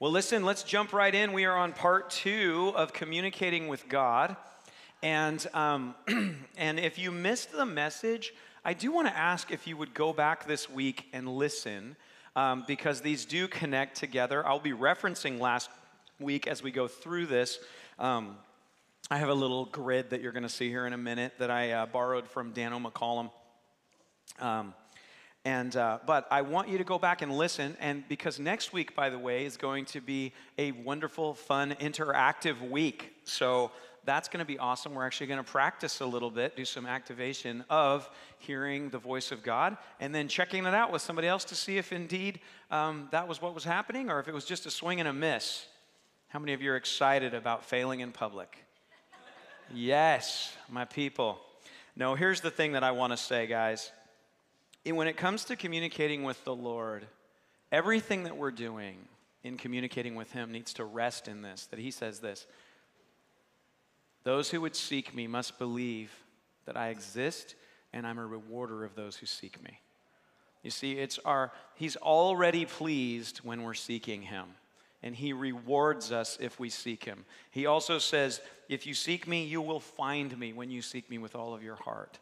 Well, listen, let's jump right in. We are on part two of communicating with God. And, um, and if you missed the message, I do want to ask if you would go back this week and listen um, because these do connect together. I'll be referencing last week as we go through this. Um, I have a little grid that you're going to see here in a minute that I uh, borrowed from Daniel McCollum. Um, and, uh, but I want you to go back and listen. And because next week, by the way, is going to be a wonderful, fun, interactive week. So that's going to be awesome. We're actually going to practice a little bit, do some activation of hearing the voice of God, and then checking it out with somebody else to see if indeed um, that was what was happening or if it was just a swing and a miss. How many of you are excited about failing in public? yes, my people. No, here's the thing that I want to say, guys. When it comes to communicating with the Lord, everything that we're doing in communicating with Him needs to rest in this that He says this those who would seek me must believe that I exist and I'm a rewarder of those who seek me. You see, it's our, he's already pleased when we're seeking him, and he rewards us if we seek him. He also says, If you seek me, you will find me when you seek me with all of your heart.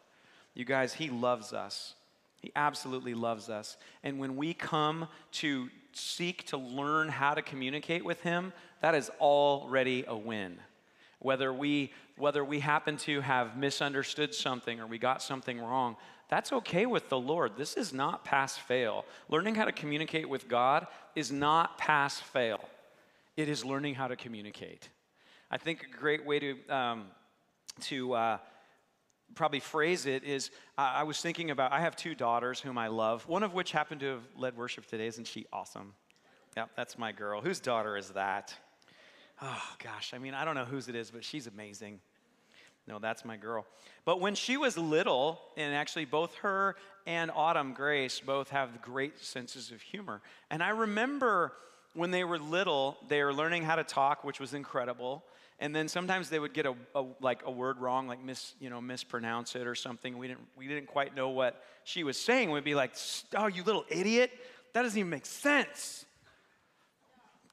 You guys, he loves us. He absolutely loves us. And when we come to seek to learn how to communicate with him, that is already a win. Whether we whether we happen to have misunderstood something or we got something wrong that's okay with the lord. This is not pass fail. Learning how to communicate with god is not pass fail. It is learning how to communicate. I think a great way to um, to uh, probably phrase it is i was thinking about i have two daughters whom i love one of which happened to have led worship today isn't she awesome yep that's my girl whose daughter is that oh gosh, I mean, I don't know whose it is, but she's amazing. No, that's my girl. But when she was little, and actually both her and Autumn Grace both have great senses of humor. And I remember when they were little, they were learning how to talk, which was incredible. And then sometimes they would get a, a, like a word wrong, like mis, you know, mispronounce it or something. We didn't, we didn't quite know what she was saying. We'd be like, "Oh, you little idiot! That doesn't even make sense."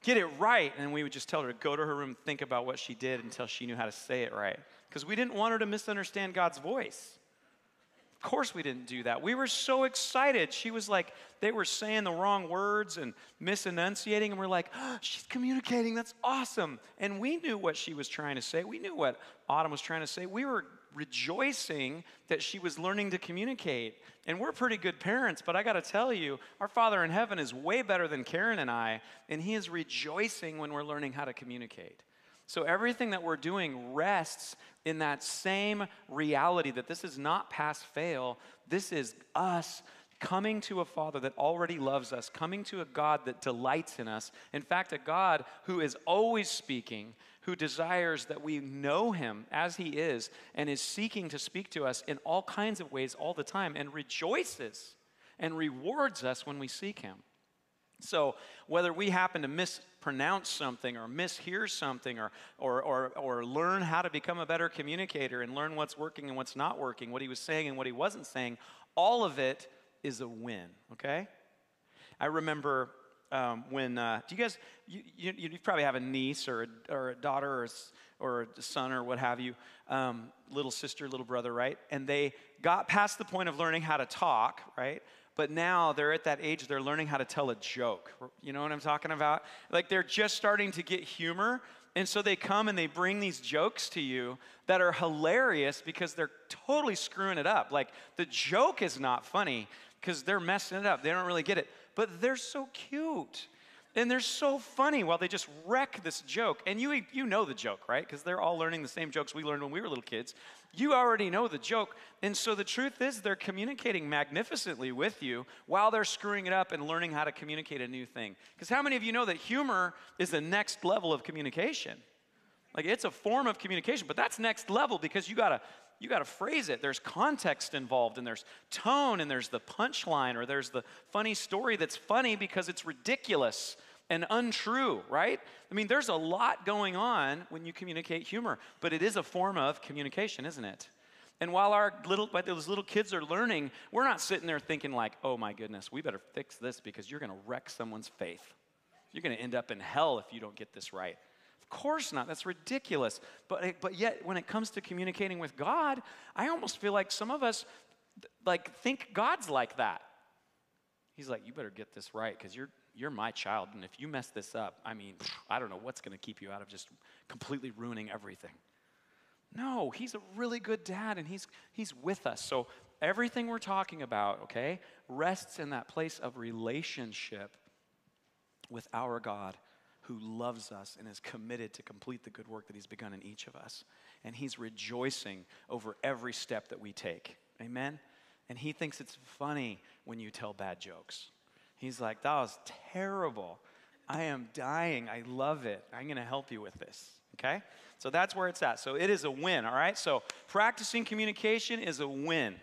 get it right. And we would just tell her to go to her room, think about what she did until she knew how to say it right. Because we didn't want her to misunderstand God's voice. Of course, we didn't do that. We were so excited. She was like, they were saying the wrong words and misenunciating, and we're like, oh, she's communicating. That's awesome. And we knew what she was trying to say. We knew what Autumn was trying to say. We were rejoicing that she was learning to communicate. And we're pretty good parents, but I got to tell you, our Father in heaven is way better than Karen and I, and He is rejoicing when we're learning how to communicate. So everything that we're doing rests in that same reality that this is not pass fail, this is us coming to a Father that already loves us, coming to a God that delights in us. In fact, a God who is always speaking, who desires that we know him as he is and is seeking to speak to us in all kinds of ways all the time and rejoices and rewards us when we seek him. So, whether we happen to mispronounce something or mishear something or, or, or, or learn how to become a better communicator and learn what's working and what's not working, what he was saying and what he wasn't saying, all of it is a win, okay? I remember um, when uh, do you guys you, you, you, probably have a niece or a, or a daughter or or a son or what have you um, little sister little brother right and they got past the point of learning how to talk right but now they're at that age they're learning how to tell a joke you know what i'm talking about like they're just starting to get humor and so they come and they bring these jokes to you that are hilarious because they're totally screwing it up like the joke is not funny because they're messing it up they don't really get it but they're so cute. And they're so funny while they just wreck this joke. And you, you know the joke, right? Because they're all learning the same jokes we learned when we were little kids. You already know the joke. And so the truth is, they're communicating magnificently with you while they're screwing it up and learning how to communicate a new thing. Because how many of you know that humor is the next level of communication? Like it's a form of communication, but that's next level because you gotta you got to phrase it. There's context involved, and there's tone, and there's the punchline, or there's the funny story that's funny because it's ridiculous and untrue, right? I mean, there's a lot going on when you communicate humor, but it is a form of communication, isn't it? And while our little, while those little kids are learning, we're not sitting there thinking like, "Oh my goodness, we better fix this because you're going to wreck someone's faith." You're going to end up in hell if you don't get this right. Of course not. That's ridiculous. But, but yet, when it comes to communicating with God, I almost feel like some of us like think God's like that. He's like, you better get this right because you're you're my child, and if you mess this up, I mean, I don't know what's going to keep you out of just completely ruining everything. No, he's a really good dad, and he's he's with us. So everything we're talking about, okay, rests in that place of relationship with our God who loves us and is committed to complete the good work that he's begun in each of us. And he's rejoicing over every step that we take. Amen? And he thinks it's funny when you tell bad jokes. He's like, that was terrible. I am dying. I love it. I'm going to help you with this. Okay? So that's where it's at. So it is a win, all right? So practicing communication is a win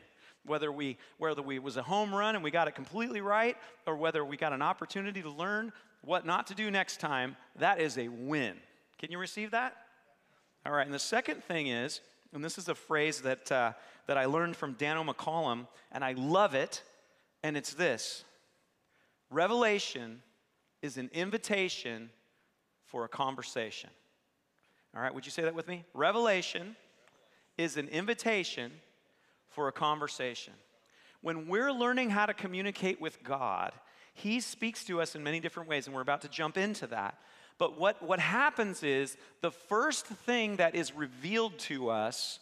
whether we whether we was a home run and we got it completely right or whether we got an opportunity to learn what not to do next time that is a win can you receive that all right and the second thing is and this is a phrase that uh, that i learned from Daniel McCollum and i love it and it's this revelation is an invitation for a conversation all right would you say that with me revelation is an invitation for a conversation. When we're learning how to communicate with God, He speaks to us in many different ways, and we're about to jump into that. But what, what happens is the first thing that is revealed to us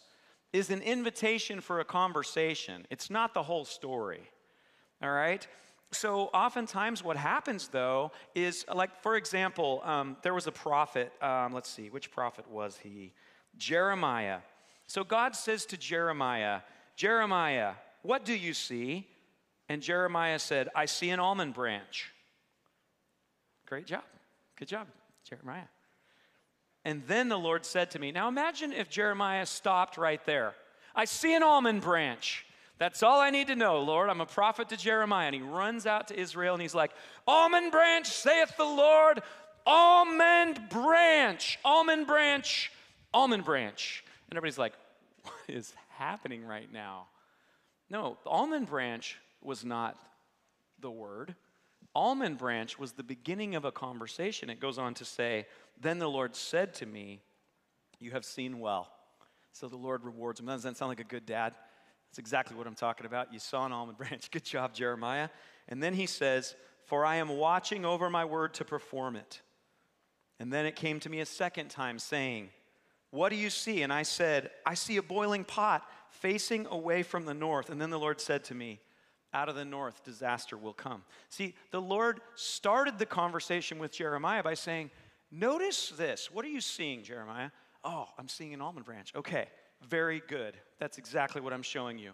is an invitation for a conversation. It's not the whole story. All right? So, oftentimes, what happens though is, like, for example, um, there was a prophet, um, let's see, which prophet was he? Jeremiah. So, God says to Jeremiah, Jeremiah, what do you see? And Jeremiah said, I see an almond branch. Great job. Good job, Jeremiah. And then the Lord said to me, Now imagine if Jeremiah stopped right there. I see an almond branch. That's all I need to know, Lord. I'm a prophet to Jeremiah. And he runs out to Israel and he's like, Almond branch, saith the Lord, almond branch, almond branch, almond branch. And everybody's like, What is happening right now. No, almond branch was not the word. Almond branch was the beginning of a conversation. It goes on to say, Then the Lord said to me, You have seen well. So the Lord rewards him. Doesn't that sound like a good dad? That's exactly what I'm talking about. You saw an almond branch. Good job, Jeremiah. And then he says, For I am watching over my word to perform it. And then it came to me a second time, saying, what do you see? And I said, I see a boiling pot facing away from the north. And then the Lord said to me, Out of the north, disaster will come. See, the Lord started the conversation with Jeremiah by saying, Notice this. What are you seeing, Jeremiah? Oh, I'm seeing an almond branch. Okay, very good. That's exactly what I'm showing you.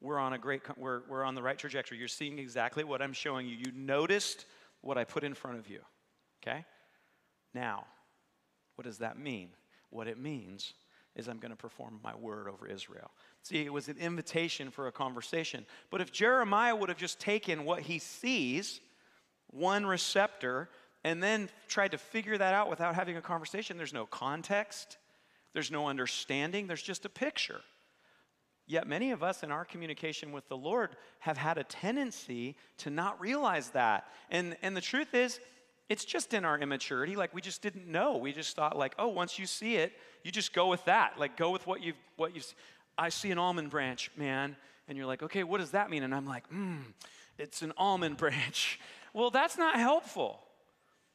We're on a great, we're, we're on the right trajectory. You're seeing exactly what I'm showing you. You noticed what I put in front of you. Okay? Now, what does that mean? What it means is I'm going to perform my word over Israel. See, it was an invitation for a conversation. But if Jeremiah would have just taken what he sees, one receptor, and then tried to figure that out without having a conversation, there's no context, there's no understanding, there's just a picture. Yet many of us in our communication with the Lord have had a tendency to not realize that. And, and the truth is, it's just in our immaturity. Like we just didn't know. We just thought like, oh, once you see it, you just go with that. Like go with what you've what you've. I see an almond branch, man, and you're like, okay, what does that mean? And I'm like, hmm, it's an almond branch. well, that's not helpful.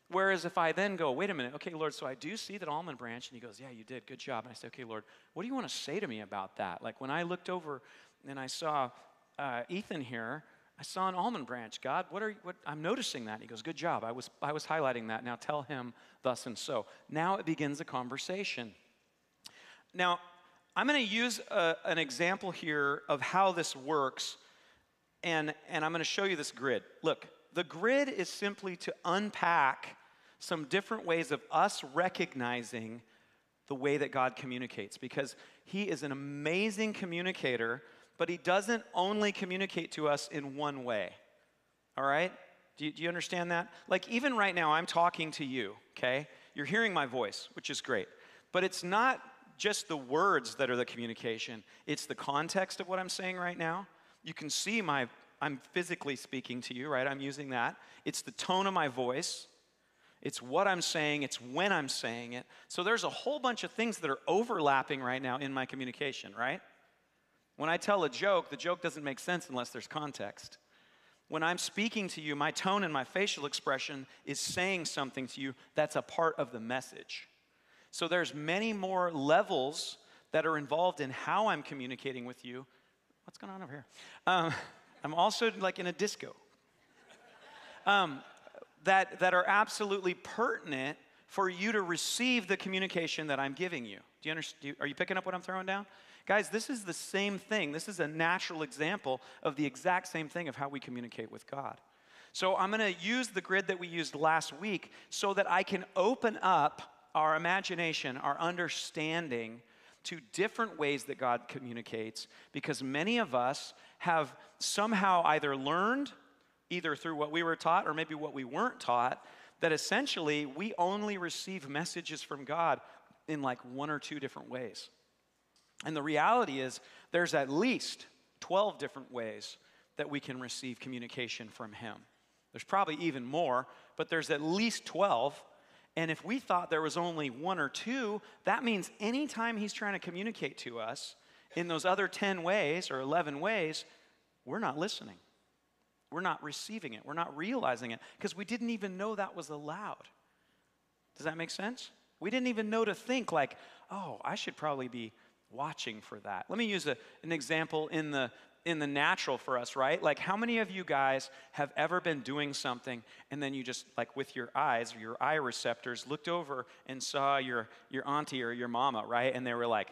Whereas if I then go, wait a minute, okay, Lord, so I do see that almond branch, and He goes, yeah, you did, good job. And I say, okay, Lord, what do you want to say to me about that? Like when I looked over and I saw uh, Ethan here, I saw an almond branch. God, what are you, what, I'm noticing that. He goes, Good job. I was, I was highlighting that. Now tell him thus and so. Now it begins a conversation. Now, I'm going to use a, an example here of how this works, and, and I'm going to show you this grid. Look, the grid is simply to unpack some different ways of us recognizing the way that God communicates because He is an amazing communicator but he doesn't only communicate to us in one way. All right? Do you, do you, understand that? Like, even right now, I'm talking to you, okay? You're hearing my voice, which is great. But it's not just the words that are the communication, it's the context of what I'm saying right now. You can see my, I'm physically speaking to you, right? I'm using that. It's the tone of my voice. It's what I'm saying, it's when I'm saying it. So there's a whole bunch of things that are overlapping right now in my communication, right? When I tell a joke, the joke doesn't make sense unless there's context. When I'm speaking to you, my tone and my facial expression is saying something to you that's a part of the message. So there's many more levels that are involved in how I'm communicating with you. What's going on over here? Um, I'm also like in a disco. Um, that, that are absolutely pertinent for you to receive the communication that I'm giving you. Do you understand? Are you picking up what I'm throwing down? Guys, this is the same thing. This is a natural example of the exact same thing of how we communicate with God. So I'm going to use the grid that we used last week so that I can open up our imagination, our understanding to different ways that God communicates because many of us have somehow either learned, either through what we were taught or maybe what we weren't taught, that essentially we only receive messages from God in like one or two different ways. And the reality is, there's at least 12 different ways that we can receive communication from Him. There's probably even more, but there's at least 12. And if we thought there was only one or two, that means anytime He's trying to communicate to us in those other 10 ways or 11 ways, we're not listening. We're not receiving it. We're not realizing it because we didn't even know that was allowed. Does that make sense? We didn't even know to think, like, oh, I should probably be watching for that. Let me use a, an example in the in the natural for us, right? Like how many of you guys have ever been doing something and then you just like with your eyes or your eye receptors looked over and saw your your auntie or your mama, right? And they were like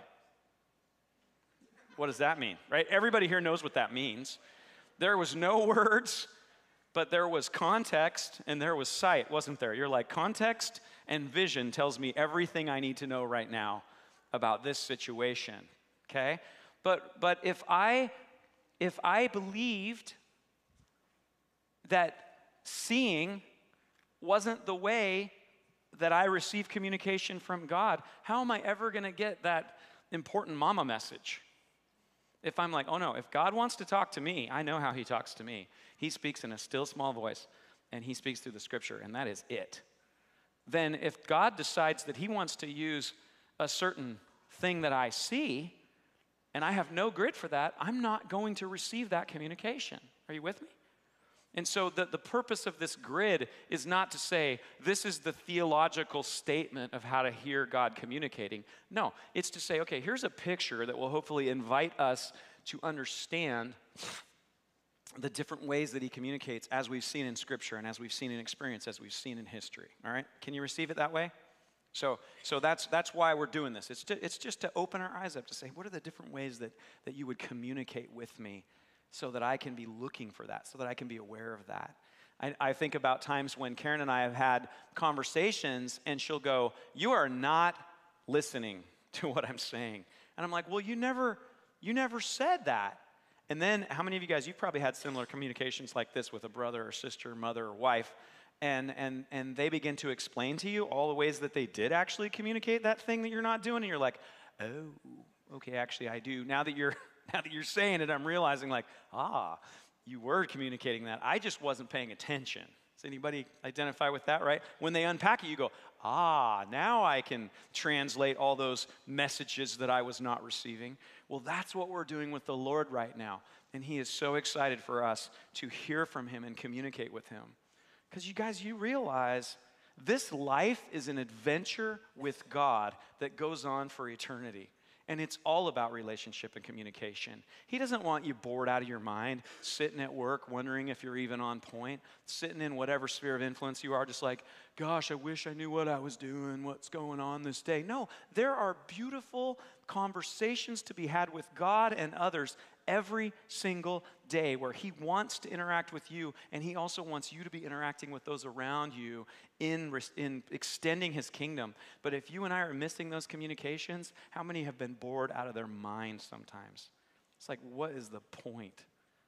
what does that mean? Right? Everybody here knows what that means. There was no words, but there was context and there was sight, wasn't there? You're like context and vision tells me everything I need to know right now about this situation, okay? But but if I if I believed that seeing wasn't the way that I receive communication from God, how am I ever going to get that important mama message? If I'm like, oh no, if God wants to talk to me, I know how he talks to me. He speaks in a still small voice and he speaks through the scripture, and that is it. Then if God decides that he wants to use a certain thing that I see, and I have no grid for that, I'm not going to receive that communication. Are you with me? And so, the, the purpose of this grid is not to say this is the theological statement of how to hear God communicating. No, it's to say, okay, here's a picture that will hopefully invite us to understand the different ways that He communicates as we've seen in Scripture and as we've seen in experience, as we've seen in history. All right? Can you receive it that way? So, so that's, that's why we're doing this. It's, to, it's just to open our eyes up to say, what are the different ways that, that you would communicate with me so that I can be looking for that, so that I can be aware of that? I, I think about times when Karen and I have had conversations and she'll go, You are not listening to what I'm saying. And I'm like, Well, you never, you never said that. And then, how many of you guys, you've probably had similar communications like this with a brother or sister, mother or wife and, and, and they begin to explain to you all the ways that they did actually communicate that thing that you're not doing, and you're like, oh, okay, actually I do. Now that you're now that you're saying it, I'm realizing like, ah, you were communicating that. I just wasn't paying attention. Does anybody identify with that, right? When they unpack it, you go, ah, now I can translate all those messages that I was not receiving. Well, that's what we're doing with the Lord right now. And He is so excited for us to hear from Him and communicate with Him. Because you guys, you realize this life is an adventure with God that goes on for eternity. And it's all about relationship and communication. He doesn't want you bored out of your mind, sitting at work, wondering if you're even on point, sitting in whatever sphere of influence you are, just like, gosh, I wish I knew what I was doing, what's going on this day. No, there are beautiful conversations to be had with God and others every single day where He wants to interact with you, and He also wants you to be interacting with those around you in, in extending His kingdom. But if you and I are missing those communications, how many have been bored out of their minds sometimes? It's like, what is the point?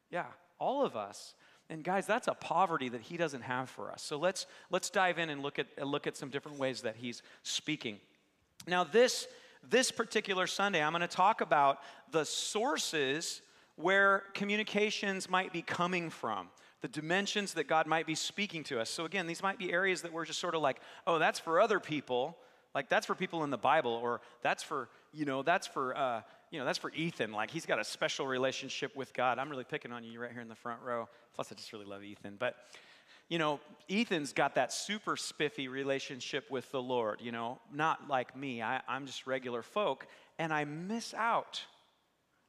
Yeah, all of us. And guys, that's a poverty that he doesn't have for us. So let's let's dive in and look at look at some different ways that he's speaking. Now, this this particular Sunday, I'm going to talk about the sources where communications might be coming from. the dimensions that God might be speaking to us. So, again, these might be areas that we're just sort of like, oh, that's for other people. Like, that's for people in the Bible, or that's for, you know, that's for, uh, you know, that's for Ethan. Like, he's got a special relationship with God. I'm really picking on you right here in the front row. Plus, I just really love Ethan. But, you know, Ethan's got that super spiffy relationship with the Lord, you know, not like me. I, I'm just regular folk, and I miss out.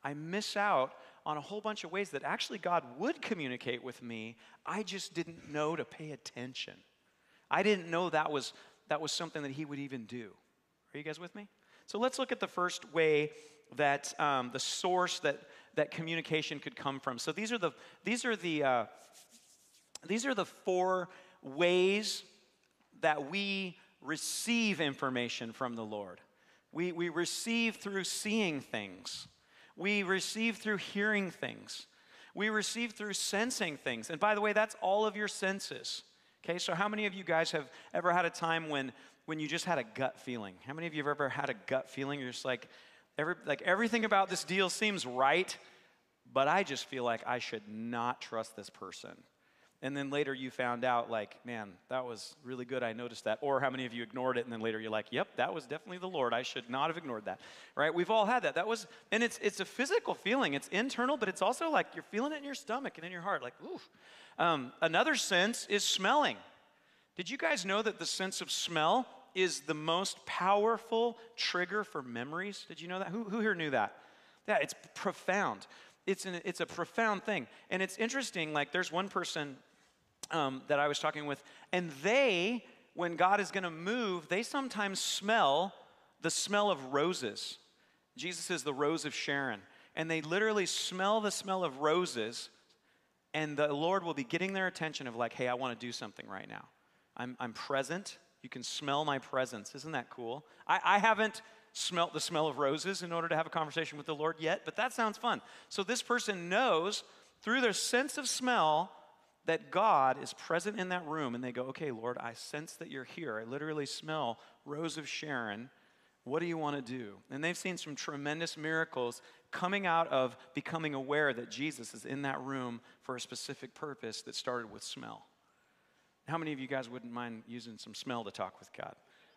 I miss out on a whole bunch of ways that actually God would communicate with me. I just didn't know to pay attention. I didn't know that was, that was something that He would even do. Are you guys with me? So let's look at the first way that um, the source that, that communication could come from. So these are the, these are the, uh, these are the four ways that we receive information from the Lord. We, we receive through seeing things. We receive through hearing things. We receive through sensing things. And by the way, that's all of your senses. Okay, so how many of you guys have ever had a time when, when you just had a gut feeling? How many of you have ever had a gut feeling? You're just like, every, like everything about this deal seems right, but I just feel like I should not trust this person. And then later you found out, like, man, that was really good. I noticed that. Or how many of you ignored it and then later you're like, yep, that was definitely the Lord. I should not have ignored that. Right? We've all had that. That was, and it's it's a physical feeling. It's internal, but it's also like you're feeling it in your stomach and in your heart. Like, ooh. Um, another sense is smelling. Did you guys know that the sense of smell is the most powerful trigger for memories? Did you know that? Who, who here knew that? Yeah, it's profound. It's, an, it's a profound thing. And it's interesting, like, there's one person um, that I was talking with, and they, when God is going to move, they sometimes smell the smell of roses. Jesus is the rose of Sharon. And they literally smell the smell of roses, and the Lord will be getting their attention of, like, hey, I want to do something right now. I'm, I'm present. You can smell my presence. Isn't that cool? I, I haven't smelt the smell of roses in order to have a conversation with the Lord yet, but that sounds fun. So this person knows through their sense of smell that God is present in that room and they go, okay, Lord, I sense that you're here. I literally smell Rose of Sharon. What do you want to do? And they've seen some tremendous miracles coming out of becoming aware that Jesus is in that room for a specific purpose that started with smell. How many of you guys wouldn't mind using some smell to talk with God?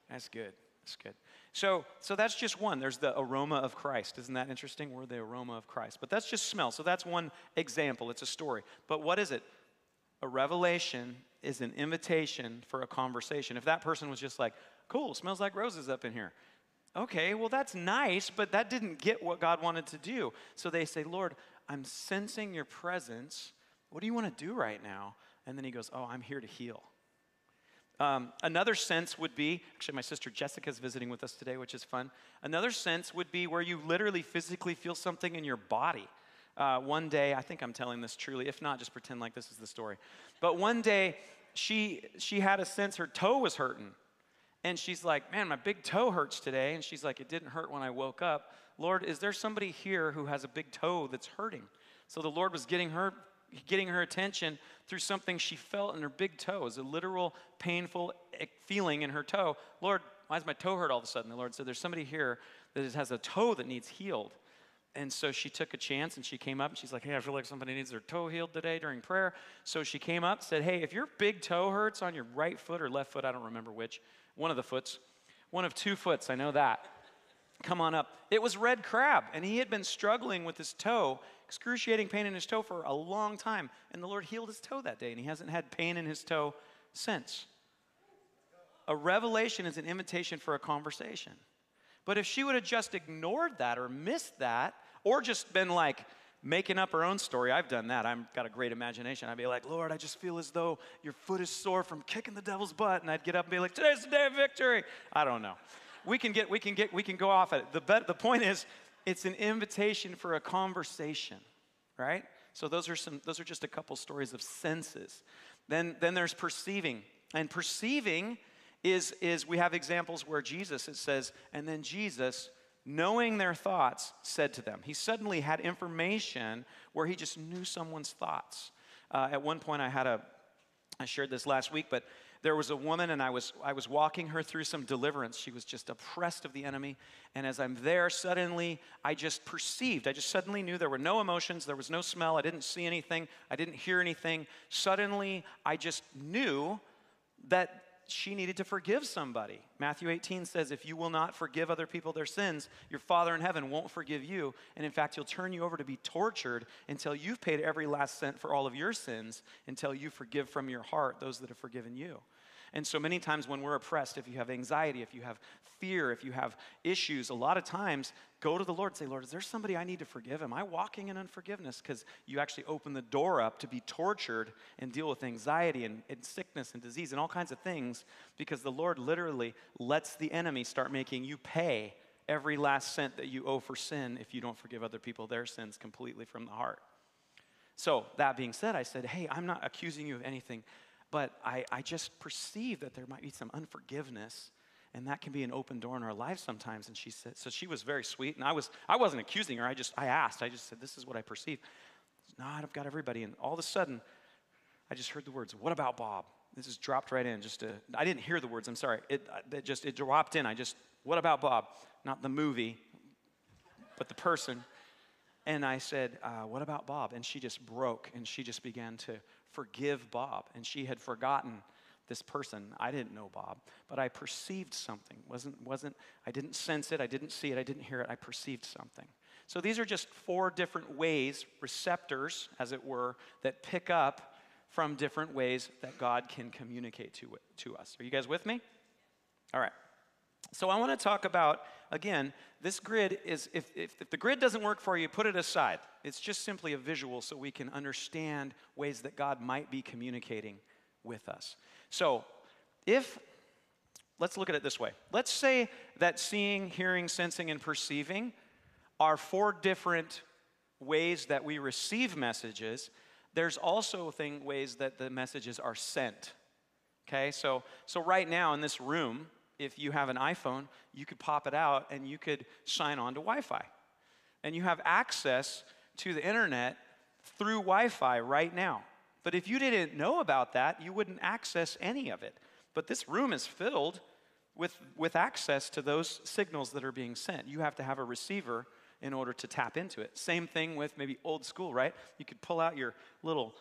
That's good. That's good. So, so that's just one. There's the aroma of Christ. Isn't that interesting? We're the aroma of Christ. But that's just smell. So that's one example. It's a story. But what is it? A revelation is an invitation for a conversation. If that person was just like, cool, smells like roses up in here. Okay, well, that's nice, but that didn't get what God wanted to do. So they say, Lord, I'm sensing your presence. What do you want to do right now? And then he goes, Oh, I'm here to heal. Um, another sense would be actually, my sister Jessica is visiting with us today, which is fun. Another sense would be where you literally physically feel something in your body. Uh, one day, I think I'm telling this truly. If not, just pretend like this is the story. But one day, she she had a sense her toe was hurting, and she's like, "Man, my big toe hurts today." And she's like, "It didn't hurt when I woke up." Lord, is there somebody here who has a big toe that's hurting? So the Lord was getting her getting her attention through something she felt in her big toe. It a literal painful feeling in her toe. Lord, why is my toe hurt all of a sudden? The Lord said, There's somebody here that has a toe that needs healed. And so she took a chance and she came up and she's like, Hey, I feel like somebody needs their toe healed today during prayer. So she came up, said, Hey, if your big toe hurts on your right foot or left foot, I don't remember which, one of the foots, one of two foots, I know that. Come on up. It was Red Crab, and he had been struggling with his toe, excruciating pain in his toe for a long time. And the Lord healed his toe that day, and he hasn't had pain in his toe since. A revelation is an invitation for a conversation. But if she would have just ignored that or missed that, or just been like making up her own story, I've done that. I've got a great imagination. I'd be like, Lord, I just feel as though your foot is sore from kicking the devil's butt. And I'd get up and be like, today's the day of victory. I don't know. We can get, we can get, we can go off at it. The, the point is, it's an invitation for a conversation, right? So those are some, those are just a couple stories of senses. Then, then there's perceiving. And perceiving is, is we have examples where Jesus, it says, and then Jesus, knowing their thoughts, said to them. He suddenly had information where he just knew someone's thoughts. Uh, at one point, I had a, I shared this last week, but there was a woman, and I was, I was walking her through some deliverance. She was just oppressed of the enemy. And as I'm there, suddenly I just perceived, I just suddenly knew there were no emotions, there was no smell, I didn't see anything, I didn't hear anything. Suddenly, I just knew that she needed to forgive somebody. Matthew 18 says, If you will not forgive other people their sins, your Father in heaven won't forgive you. And in fact, he'll turn you over to be tortured until you've paid every last cent for all of your sins, until you forgive from your heart those that have forgiven you. And so many times when we're oppressed, if you have anxiety, if you have fear, if you have issues, a lot of times go to the Lord and say, Lord, is there somebody I need to forgive? Am I walking in unforgiveness? Because you actually open the door up to be tortured and deal with anxiety and, and sickness and disease and all kinds of things because the Lord literally lets the enemy start making you pay every last cent that you owe for sin if you don't forgive other people their sins completely from the heart. So, that being said, I said, Hey, I'm not accusing you of anything but I, I just perceive that there might be some unforgiveness and that can be an open door in our lives sometimes. And she said so she was very sweet and i was i wasn't accusing her. I just i asked. I just said this is what i perceive. No i've got everybody. And all of a sudden i just heard the words what about bob? This is dropped right in. Just I didn't hear the words. I'm sorry. It, it just it dropped in. I just what about bob? Not the movie but the person. And i said uh, what about bob? And she just broke and she just began to forgive Bob. And she had forgotten this person. I didn't know Bob, but I perceived something. Wasn't, wasn't, I didn't sense it, I didn't see it, I didn't hear it, I perceived something. So these are just four different ways, receptors, as it were, that pick up from different ways that God can communicate to, to us. Are you guys with me? All right. So I want to talk about, again, this grid is, if, if, if, the grid doesn't work for you, put it aside. It's just simply a visual so we can understand ways that God might be communicating with us. So if, let's look at it this way. Let's say that seeing, hearing, sensing, and perceiving are four different ways that we receive messages. There's also thing, ways that the messages are sent. Okay, so, so right now in this room, if you have an iPhone, you could pop it out and you could sign on to Wi Fi. And you have access to the internet through Wi Fi right now. But if you didn't know about that, you wouldn't access any of it. But this room is filled with, with access to those signals that are being sent. You have to have a receiver in order to tap into it. Same thing with maybe old school, right? You could pull out your little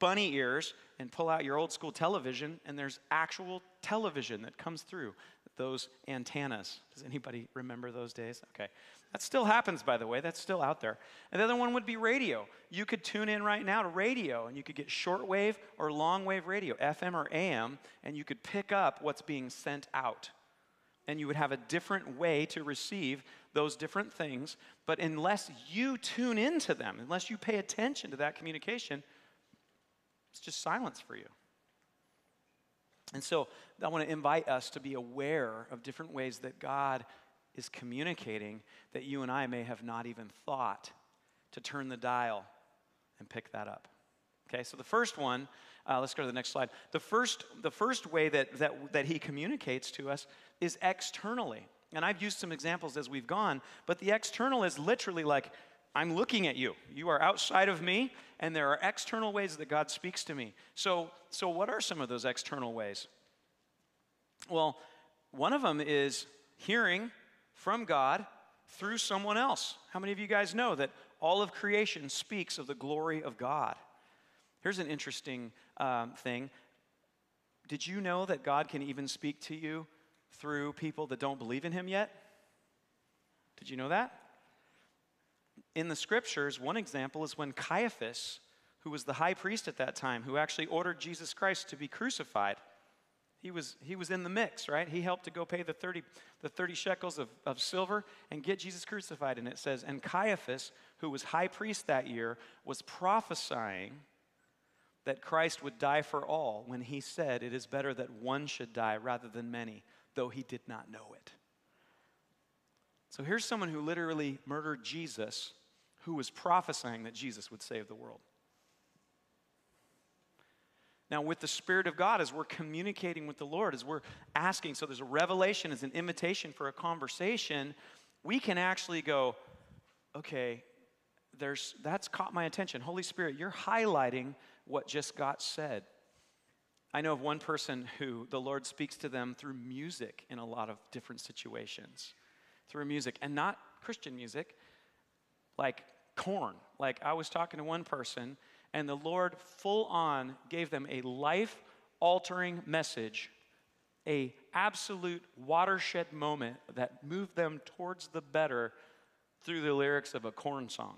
bunny ears and pull out your old school television, and there's actual television that comes through those antennas. Does anybody remember those days? Okay. That still happens, by the way. That's still out there. And the other one would be radio. You could tune in right now to radio, and you could get shortwave or longwave radio, FM or AM, and you could pick up what's being sent out. And you would have a different way to receive those different things. But unless you tune into them, unless you pay attention to that communication, it's just silence for you. And so I want to invite us to be aware of different ways that God is communicating that you and I may have not even thought to turn the dial and pick that up. Okay, so the first one, uh, let's go to the next slide. The first, the first way that, that, that he communicates to us is externally. And I've used some examples as we've gone, but the external is literally like, I'm looking at you. You are outside of me, and there are external ways that God speaks to me. So, so what are some of those external ways? Well, one of them is hearing from God through someone else. How many of you guys know that all of creation speaks of the glory of God? Here's an interesting um, thing. Did you know that God can even speak to you through people that don't believe in Him yet? Did you know that? In the scriptures, one example is when Caiaphas, who was the high priest at that time, who actually ordered Jesus Christ to be crucified, he was, he was in the mix, right? He helped to go pay the 30, the 30 shekels of, of silver and get Jesus crucified. And it says, and Caiaphas, who was high priest that year, was prophesying that Christ would die for all when he said, It is better that one should die rather than many, though he did not know it. So here's someone who literally murdered Jesus who was prophesying that Jesus would save the world. Now, with the Spirit of God, as we're communicating with the Lord, as we're asking, so there's a revelation, as an invitation for a conversation, we can actually go, okay, there's, that's caught my attention. Holy Spirit, you're highlighting what just got said. I know of one person who the Lord speaks to them through music in a lot of different situations. Through music, and not Christian music, like Korn. Like I was talking to one person, and the Lord full on gave them a life altering message, a absolute watershed moment that moved them towards the better through the lyrics of a Korn song.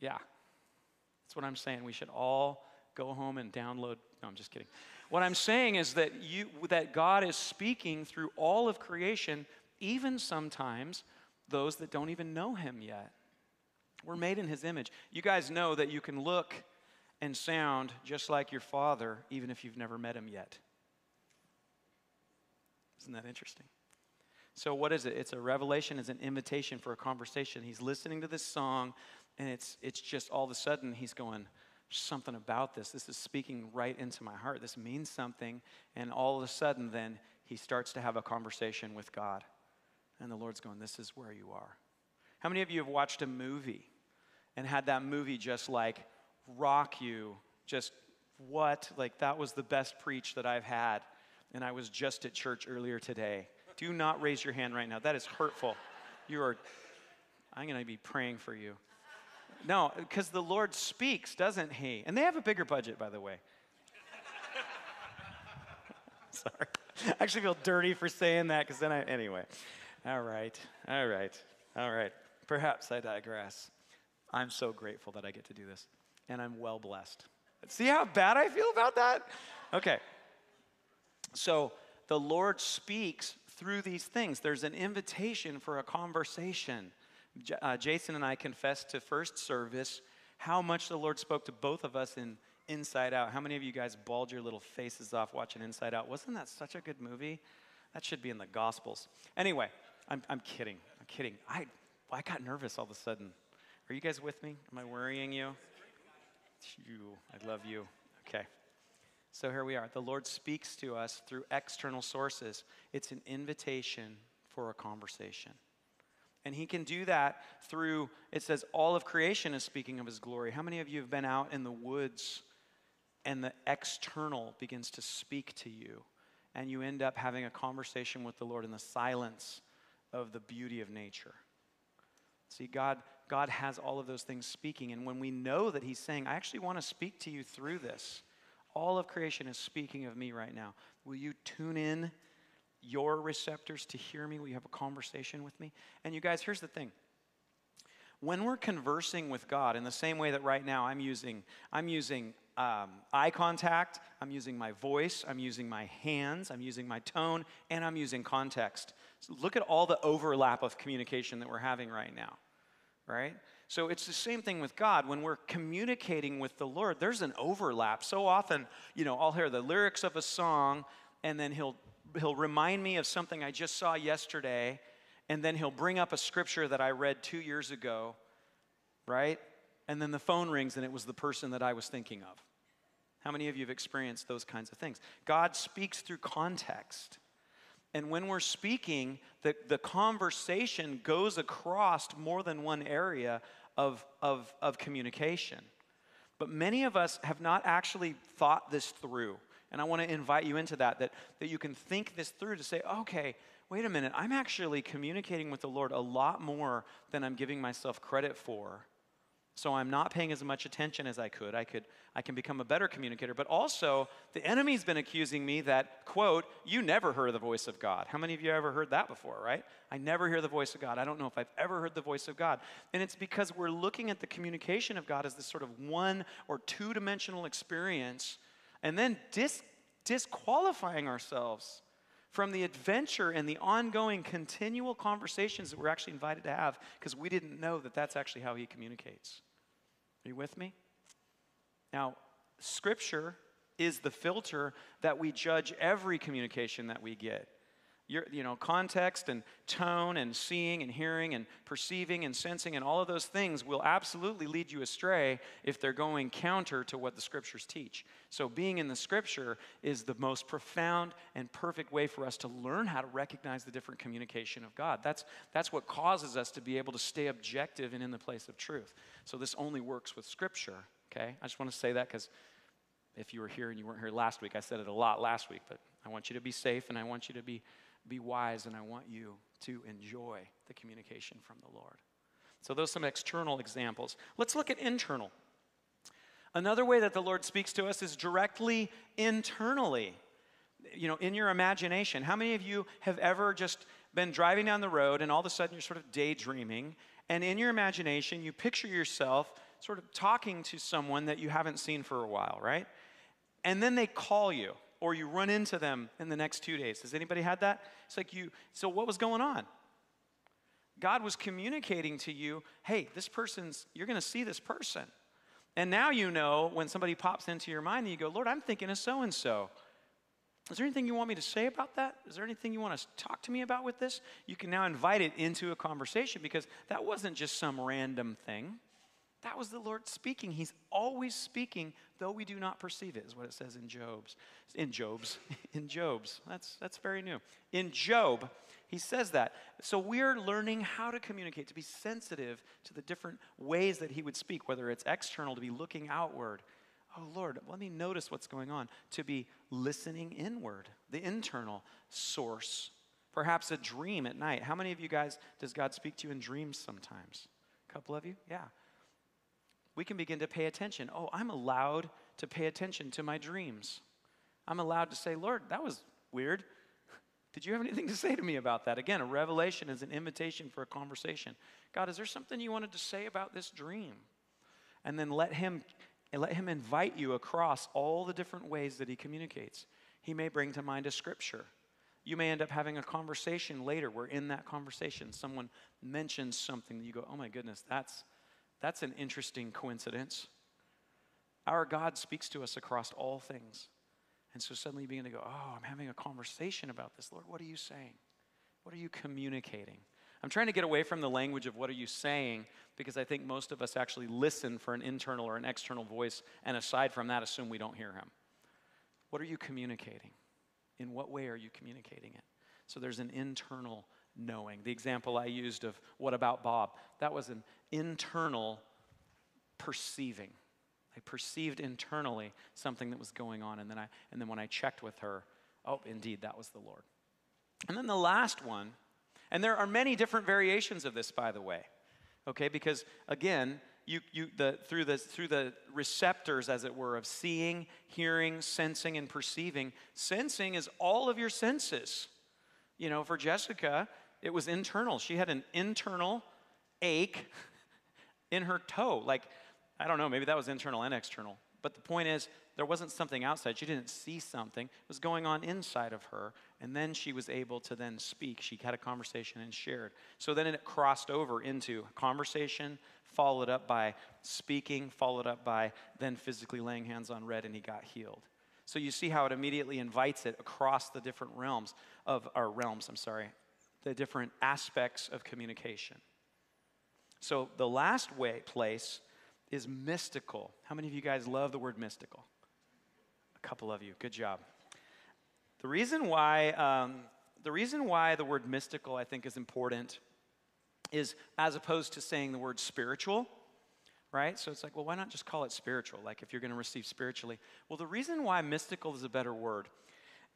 Yeah. That's what I'm saying. We should all go home and download. No, I'm just kidding. What I'm saying is that you that God is speaking through all of creation, even sometimes those that don't even know him yet. We're made in his image. You guys know that you can look and sound just like your father even if you've never met him yet. Isn't that interesting? So, what is it? It's a revelation, it's an invitation for a conversation. He's listening to this song, and it's, it's just all of a sudden he's going, something about this. This is speaking right into my heart. This means something. And all of a sudden, then he starts to have a conversation with God. And the Lord's going, This is where you are. How many of you have watched a movie and had that movie just like rock you? Just what? Like that was the best preach that I've had. And I was just at church earlier today. Do not raise your hand right now. That is hurtful. You are, I'm going to be praying for you. No, because the Lord speaks, doesn't He? And they have a bigger budget, by the way. Sorry. I actually feel dirty for saying that because then I, anyway. All right, all right, all right. Perhaps I digress. I'm so grateful that I get to do this, and I'm well blessed. See how bad I feel about that? Okay. So the Lord speaks through these things. There's an invitation for a conversation uh, Jason and I confessed to first service how much the Lord spoke to both of us in Inside Out. How many of you guys bawled your little faces off watching Inside Out? Wasn't that such a good movie? That should be in the Gospels. Anyway, I'm, I'm kidding. I'm kidding. I, I got nervous all of a sudden. Are you guys with me? Am I worrying you? You, I love you. Okay. So here we are. The Lord speaks to us through external sources. It's an invitation for a conversation. And he can do that through, it says, all of creation is speaking of his glory. How many of you have been out in the woods and the external begins to speak to you? And you end up having a conversation with the Lord in the silence of the beauty of nature. See, God, God has all of those things speaking. And when we know that He's saying, I actually want to speak to you through this, all of creation is speaking of me right now. Will you tune in your receptors to hear me? Will you have a conversation with me? And you guys, here's the thing. When we're conversing with God in the same way that right now I'm using, I'm using um, eye contact, I'm using my voice, I'm using my hands, I'm using my tone, and I'm using context. Look at all the overlap of communication that we're having right now, right? So it's the same thing with God. When we're communicating with the Lord, there's an overlap. So often, you know, I'll hear the lyrics of a song, and then he'll he'll remind me of something I just saw yesterday, and then he'll bring up a scripture that I read two years ago, right? And then the phone rings and it was the person that I was thinking of. How many of you have experienced those kinds of things? God speaks through context. And when we're speaking, the, the conversation goes across more than one area of, of, of communication. But many of us have not actually thought this through. And I want to invite you into that, that, that you can think this through to say, okay, wait a minute, I'm actually communicating with the Lord a lot more than I'm giving myself credit for. So I'm not paying as much attention as I could. I could I can become a better communicator. But also, the enemy's been accusing me that, quote, you never heard the voice of God. How many of you ever heard that before, right? I never hear the voice of God. I don't know if I've ever heard the voice of God. And it's because we're looking at the communication of God as this sort of one or two dimensional experience and then dis- disqualifying ourselves from the adventure and the ongoing continual conversations that we're actually invited to have because we didn't know that that's actually how he communicates. Are you with me? Now, scripture is the filter that we judge every communication that we get your, you know, context and tone and seeing and hearing and perceiving and sensing and all of those things will absolutely lead you astray if they're going counter to what the scriptures teach. So, being in the scripture is the most profound and perfect way for us to learn how to recognize the different communication of God. That's, that's what causes us to be able to stay objective and in the place of truth. So, this only works with scripture, okay? I just want to say that because if you were here and you weren't here last week, I said it a lot last week, but I want you to be safe and I want you to be, be wise and I want you to enjoy the communication from the Lord. So, those are some external examples. Let's look at internal. Another way that the Lord speaks to us is directly internally. You know, in your imagination. How many of you have ever just been driving down the road and all of a sudden you're sort of daydreaming and in your imagination you picture yourself sort of talking to someone that you haven't seen for a while, right? And then they call you or you run into them in the next 2 days. Has anybody had that? It's like you so what was going on? God was communicating to you, hey, this person's, you're going to see this person. And now you know when somebody pops into your mind and you go, Lord, I'm thinking of so and so. Is there anything you want me to say about that? Is there anything you want to talk to me about with this? You can now invite it into a conversation because that wasn't just some random thing. That was the Lord speaking. He's always speaking, though we do not perceive it, is what it says in Job's. In Job's. In Job's. That's, that's very new. In Job, he says that. So we're learning how to communicate, to be sensitive to the different ways that he would speak, whether it's external, to be looking outward. Oh Lord, let me notice what's going on. To be listening inward, the internal source. Perhaps a dream at night. How many of you guys does God speak to you in dreams sometimes? A couple of you? Yeah. We can begin to pay attention. Oh, I'm allowed to pay attention to my dreams. I'm allowed to say, Lord, that was weird. Did you have anything to say to me about that? Again, a revelation is an invitation for a conversation. God, is there something you wanted to say about this dream? And then let him let him invite you across all the different ways that he communicates. He may bring to mind a scripture. You may end up having a conversation later where in that conversation someone mentions something that you go, "Oh my goodness, that's that's an interesting coincidence." Our God speaks to us across all things. And so suddenly you begin to go, Oh, I'm having a conversation about this. Lord, what are you saying? What are you communicating? I'm trying to get away from the language of what are you saying because I think most of us actually listen for an internal or an external voice, and aside from that, assume we don't hear him. What are you communicating? In what way are you communicating it? So there's an internal knowing. The example I used of what about Bob? That was an internal perceiving. I perceived internally something that was going on. And then, I, and then when I checked with her, oh, indeed, that was the Lord. And then the last one, and there are many different variations of this, by the way, okay? Because again, you, you, the, through, the, through the receptors, as it were, of seeing, hearing, sensing, and perceiving, sensing is all of your senses. You know, for Jessica, it was internal. She had an internal ache in her toe. Like, I don't know, maybe that was internal and external. But the point is, there wasn't something outside. She didn't see something. It was going on inside of her. And then she was able to then speak. She had a conversation and shared. So then it crossed over into conversation, followed up by speaking, followed up by then physically laying hands on Red, and he got healed. So you see how it immediately invites it across the different realms of our realms, I'm sorry, the different aspects of communication. So the last way place is mystical. How many of you guys love the word mystical? A couple of you. Good job. The reason why um, the reason why the word mystical I think is important is as opposed to saying the word spiritual, right? So it's like, well, why not just call it spiritual? Like if you're going to receive spiritually. Well, the reason why mystical is a better word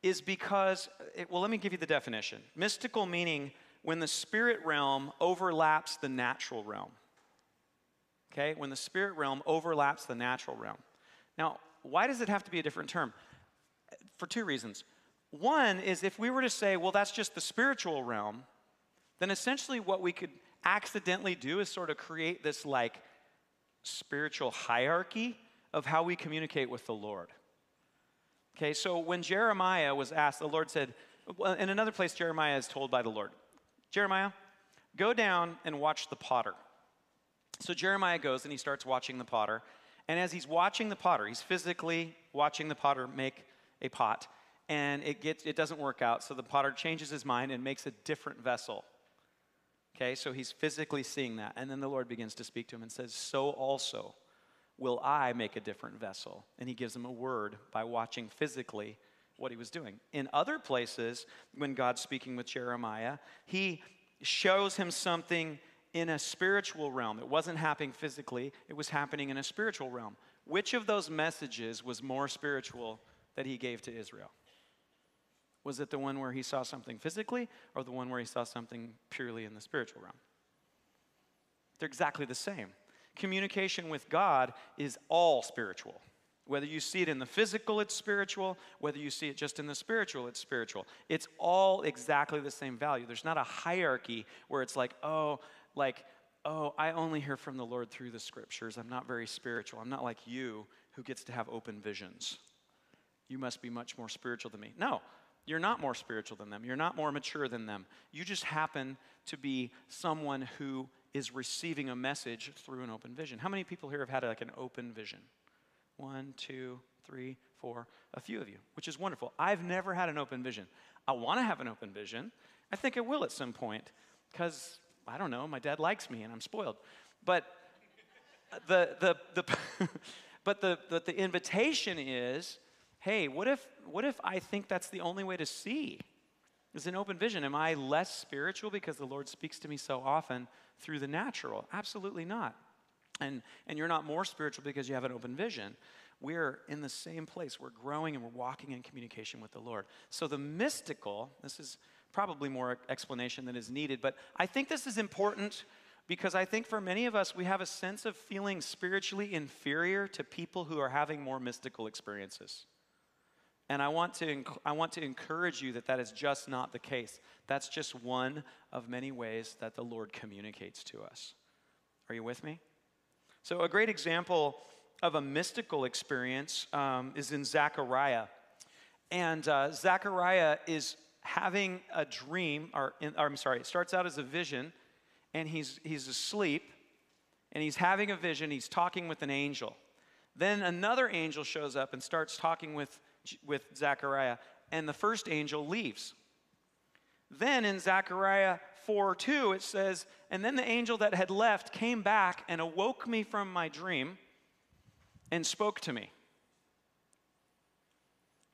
is because, it, well, let me give you the definition. Mystical meaning when the spirit realm overlaps the natural realm okay? When the spirit realm overlaps the natural realm. Now, why does it have to be a different term? For two reasons. One is if we were to say, well, that's just the spiritual realm, then essentially what we could accidentally do is sort of create this like spiritual hierarchy of how we communicate with the Lord. Okay, so when Jeremiah was asked, the Lord said, in another place, Jeremiah is told by the Lord, Jeremiah, go down and watch the potter. So Jeremiah goes and he starts watching the potter. And as he's watching the potter, he's physically watching the potter make a pot. And it, gets, it doesn't work out. So the potter changes his mind and makes a different vessel. Okay, so he's physically seeing that. And then the Lord begins to speak to him and says, So also will I make a different vessel. And he gives him a word by watching physically what he was doing. In other places, when God's speaking with Jeremiah, he shows him something in a spiritual realm. It wasn't happening physically, it was happening in a spiritual realm. which of those messages was more spiritual that he gave to Israel? Was it the one where he saw something physically or the one where he saw something purely in the spiritual realm? They're exactly the same. Communication with God is all spiritual. Whether you see it in the physical, it's spiritual. Whether you see it just in the spiritual, it's spiritual. It's all exactly the same value. There's not a hierarchy where it's like, oh, like, oh, I only hear from the Lord through the scriptures. I'm not very spiritual. I'm not like you who gets to have open visions. You must be much more spiritual than me. No, you're not more spiritual than them. You're not more mature than them. You just happen to be someone who is receiving a message through an open vision. How many people here have had like an open vision? One, two, three, four, a few of you, which is wonderful. I've never had an open vision. I want to have an open vision. I think I will at some point because I don't know, my dad likes me and I'm spoiled. But the, the, the but the, the, the invitation is hey, what if, what if I think that's the only way to see? Is an open vision. Am I less spiritual because the Lord speaks to me so often through the natural? Absolutely not. And, and you're not more spiritual because you have an open vision. We're in the same place. We're growing and we're walking in communication with the Lord. So the mystical, this is probably more explanation than is needed, but I think this is important because I think for many of us, we have a sense of feeling spiritually inferior to people who are having more mystical experiences. And I want, to, I want to encourage you that that is just not the case. That's just one of many ways that the Lord communicates to us. Are you with me? So, a great example of a mystical experience um, is in Zechariah. And uh, Zechariah is having a dream, or, in, or I'm sorry, it starts out as a vision, and he's, he's asleep, and he's having a vision. He's talking with an angel. Then another angel shows up and starts talking with with Zechariah, and the first angel leaves. Then in Zechariah 4 2, it says, And then the angel that had left came back and awoke me from my dream and spoke to me.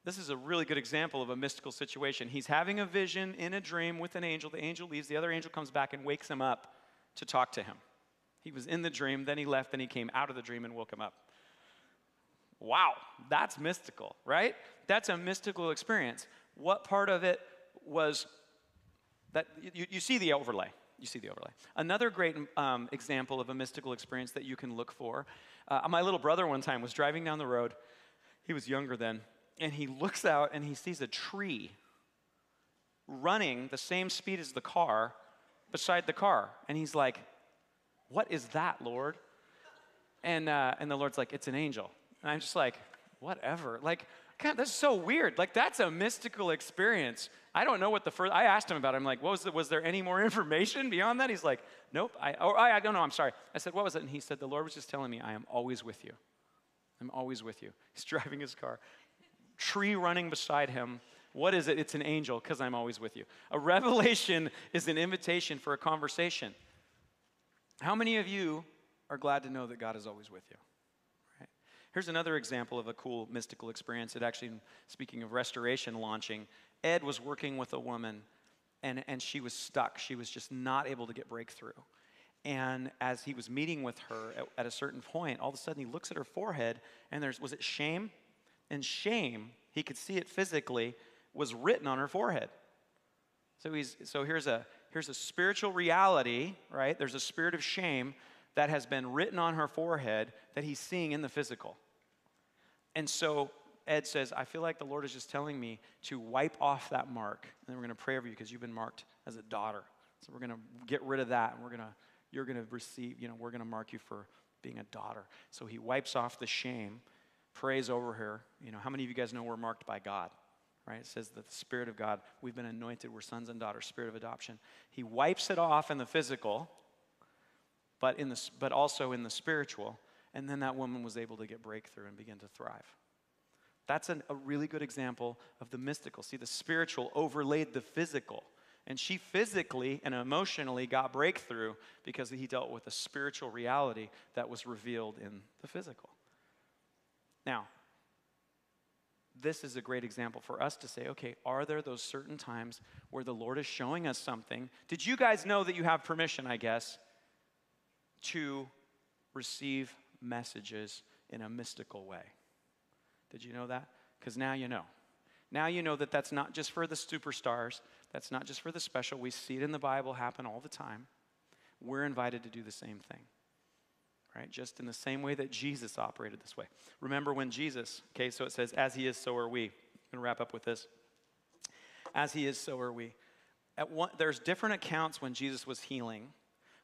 This is a really good example of a mystical situation. He's having a vision in a dream with an angel. The angel leaves, the other angel comes back and wakes him up to talk to him. He was in the dream, then he left, then he came out of the dream and woke him up. Wow, that's mystical, right? That's a mystical experience. What part of it was that you, you see the overlay? You see the overlay. Another great um, example of a mystical experience that you can look for. Uh, my little brother one time was driving down the road. He was younger then, and he looks out and he sees a tree running the same speed as the car beside the car. And he's like, What is that, Lord? And, uh, and the Lord's like, It's an angel. And I'm just like, whatever. Like, God, that's so weird. Like, that's a mystical experience. I don't know what the first, I asked him about it. I'm like, what was, was there any more information beyond that? He's like, nope. I, or I, I don't know, I'm sorry. I said, what was it? And he said, the Lord was just telling me, I am always with you. I'm always with you. He's driving his car, tree running beside him. What is it? It's an angel, because I'm always with you. A revelation is an invitation for a conversation. How many of you are glad to know that God is always with you? Here's another example of a cool mystical experience. It actually, speaking of restoration launching, Ed was working with a woman and, and she was stuck. She was just not able to get breakthrough. And as he was meeting with her at, at a certain point, all of a sudden he looks at her forehead and there's, was it shame? And shame, he could see it physically, was written on her forehead. So, he's, so here's, a, here's a spiritual reality, right? There's a spirit of shame that has been written on her forehead that he's seeing in the physical. And so Ed says, I feel like the Lord is just telling me to wipe off that mark. And then we're going to pray over you because you've been marked as a daughter. So we're going to get rid of that and we're going to, you're going to receive, you know, we're going to mark you for being a daughter. So he wipes off the shame, prays over her. You know, how many of you guys know we're marked by God? Right? It says that the Spirit of God, we've been anointed, we're sons and daughters, Spirit of adoption. He wipes it off in the physical, but, in the, but also in the spiritual. And then that woman was able to get breakthrough and begin to thrive. That's an, a really good example of the mystical. See, the spiritual overlaid the physical. And she physically and emotionally got breakthrough because he dealt with a spiritual reality that was revealed in the physical. Now, this is a great example for us to say, okay, are there those certain times where the Lord is showing us something? Did you guys know that you have permission, I guess, to receive messages in a mystical way. Did you know that? Because now you know. Now you know that that's not just for the superstars, that's not just for the special. We see it in the Bible happen all the time. We're invited to do the same thing. Right? Just in the same way that Jesus operated this way. Remember when Jesus, okay, so it says, as he is, so are we. I'm going to wrap up with this. As he is, so are we. At one, there's different accounts when Jesus was healing,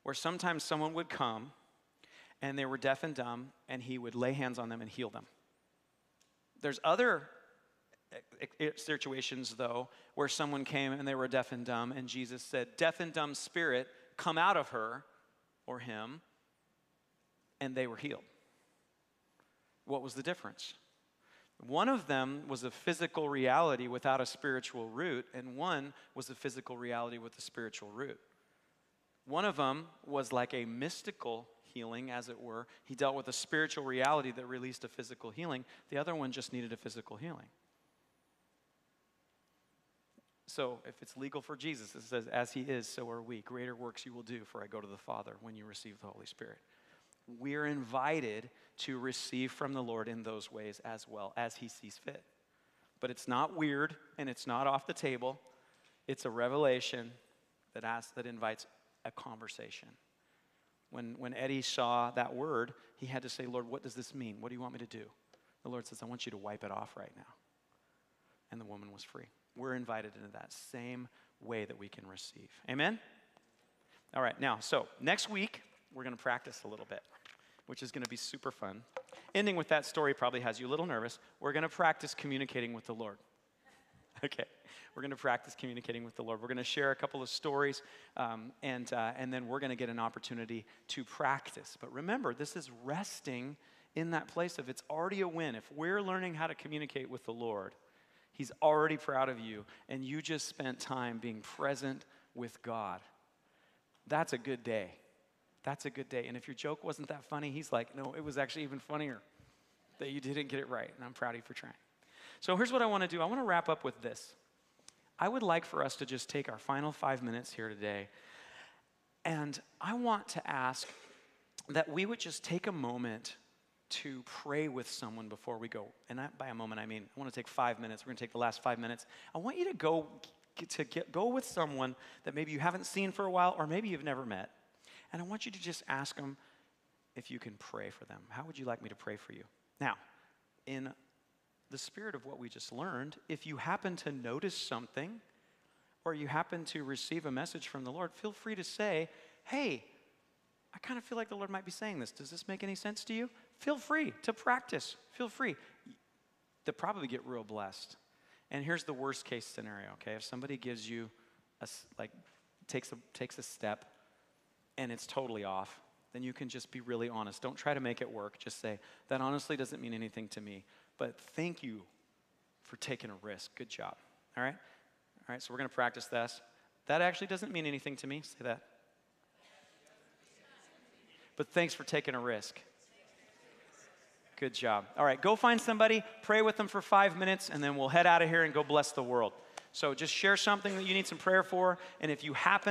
where sometimes someone would come and they were deaf and dumb, and he would lay hands on them and heal them. There's other situations, though, where someone came and they were deaf and dumb, and Jesus said, Deaf and dumb spirit, come out of her or him, and they were healed. What was the difference? One of them was a physical reality without a spiritual root, and one was a physical reality with a spiritual root. One of them was like a mystical healing, as it were. He dealt with a spiritual reality that released a physical healing. The other one just needed a physical healing. So, if it's legal for Jesus, it says, As he is, so are we. Greater works you will do, for I go to the Father when you receive the Holy Spirit. We're invited to receive from the Lord in those ways as well as he sees fit. But it's not weird and it's not off the table. It's a revelation that asks, that invites a conversation. When, when Eddie saw that word, he had to say, Lord, what does this mean? What do you want me to do? The Lord says, I want you to wipe it off right now. And the woman was free. We're invited into that same way that we can receive. Amen? All right, now, so next week, we're going to practice a little bit, which is going to be super fun. Ending with that story probably has you a little nervous. We're going to practice communicating with the Lord. Okay, we're going to practice communicating with the Lord. We're going to share a couple of stories, um, and, uh, and then we're going to get an opportunity to practice. But remember, this is resting in that place of it's already a win. If we're learning how to communicate with the Lord, He's already proud of you, and you just spent time being present with God. That's a good day. That's a good day. And if your joke wasn't that funny, He's like, no, it was actually even funnier that you didn't get it right, and I'm proud of you for trying. So here's what I want to do I want to wrap up with this. I would like for us to just take our final five minutes here today, and I want to ask that we would just take a moment to pray with someone before we go. And I, by a moment, I mean, I want to take five minutes. We're going to take the last five minutes. I want you to go to get, go with someone that maybe you haven't seen for a while or maybe you've never met. And I want you to just ask them if you can pray for them. How would you like me to pray for you? Now, in the spirit of what we just learned, if you happen to notice something or you happen to receive a message from the Lord, feel free to say, hey, I kind of feel like the Lord might be saying this. Does this make any sense to you? Feel free to practice. Feel free. They'll probably get real blessed. And here's the worst case scenario, okay? If somebody gives you a, like, takes a, takes a step and it's totally off, then you can just be really honest. Don't try to make it work. Just say, that honestly doesn't mean anything to me, but thank you for taking a risk. Good job. All right? All right, so we're going to practice this. That actually doesn't mean anything to me. Say that. But thanks for taking a risk. Good job. All right, go find somebody, pray with them for five minutes, and then we'll head out of here and go bless the world. So just share something that you need some prayer for. And if you happen